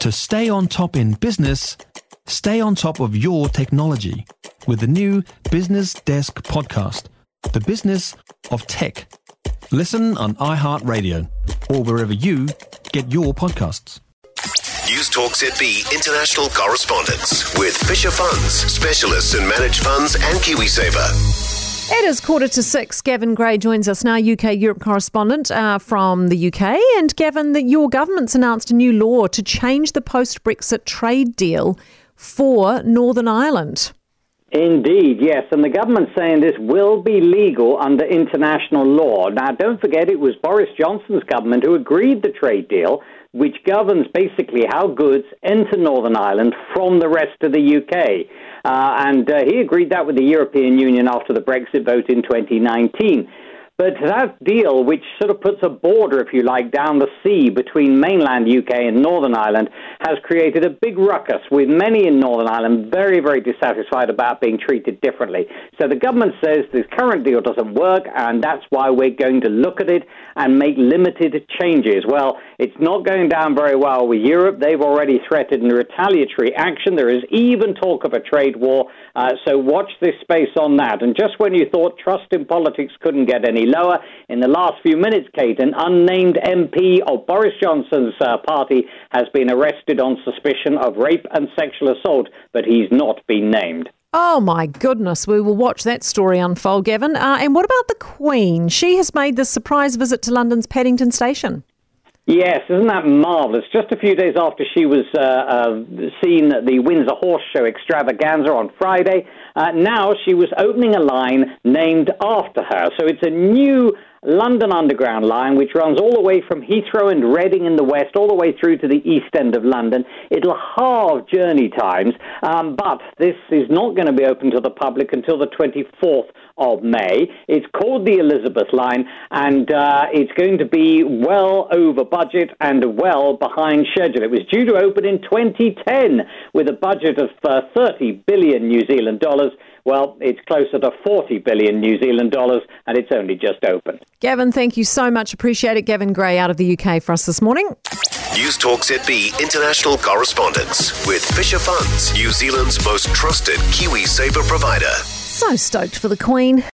To stay on top in business, stay on top of your technology with the new Business Desk podcast, The Business of Tech. Listen on iHeartRadio or wherever you get your podcasts. News Talk ZB international correspondence with Fisher Funds, specialists in managed funds and KiwiSaver. It is quarter to six. Gavin Gray joins us now, UK Europe correspondent uh, from the UK. And Gavin, that your government's announced a new law to change the post Brexit trade deal for Northern Ireland. Indeed, yes. And the government's saying this will be legal under international law. Now, don't forget, it was Boris Johnson's government who agreed the trade deal, which governs basically how goods enter Northern Ireland from the rest of the UK. Uh, and uh, he agreed that with the European Union after the Brexit vote in 2019. But that deal, which sort of puts a border, if you like, down the sea between mainland UK and Northern Ireland, has created a big ruckus with many in Northern Ireland very, very dissatisfied about being treated differently. So the government says this current deal doesn't work, and that's why we're going to look at it and make limited changes. Well, it's not going down very well with Europe. They've already threatened retaliatory action. There is even talk of a trade war. Uh, so watch this space on that. And just when you thought trust in politics couldn't get any lower. In the last few minutes, Kate, an unnamed MP of Boris Johnson's uh, party has been arrested on suspicion of rape and sexual assault, but he's not been named. Oh my goodness, we will watch that story unfold, Gavin. Uh, and what about the Queen? She has made this surprise visit to London's Paddington Station. Yes, isn't that marvellous? Just a few days after she was uh, uh, seen at the Windsor Horse Show extravaganza on Friday, uh, now she was opening a line named after her. So it's a new London Underground line, which runs all the way from Heathrow and Reading in the west, all the way through to the east end of London. It'll halve journey times, um, but this is not going to be open to the public until the 24th of May. It's called the Elizabeth Line, and uh, it's going to be well over budget and well behind schedule. It was due to open in 2010 with a budget of uh, 30 billion New Zealand dollars. Well, it's closer to 40 billion New Zealand dollars, and it's only just opened. Gavin, thank you so much. Appreciate it. Gavin Gray out of the UK for us this morning. News Talk ZB international correspondence with Fisher Funds, New Zealand's most trusted KiwiSaver provider. So stoked for the Queen.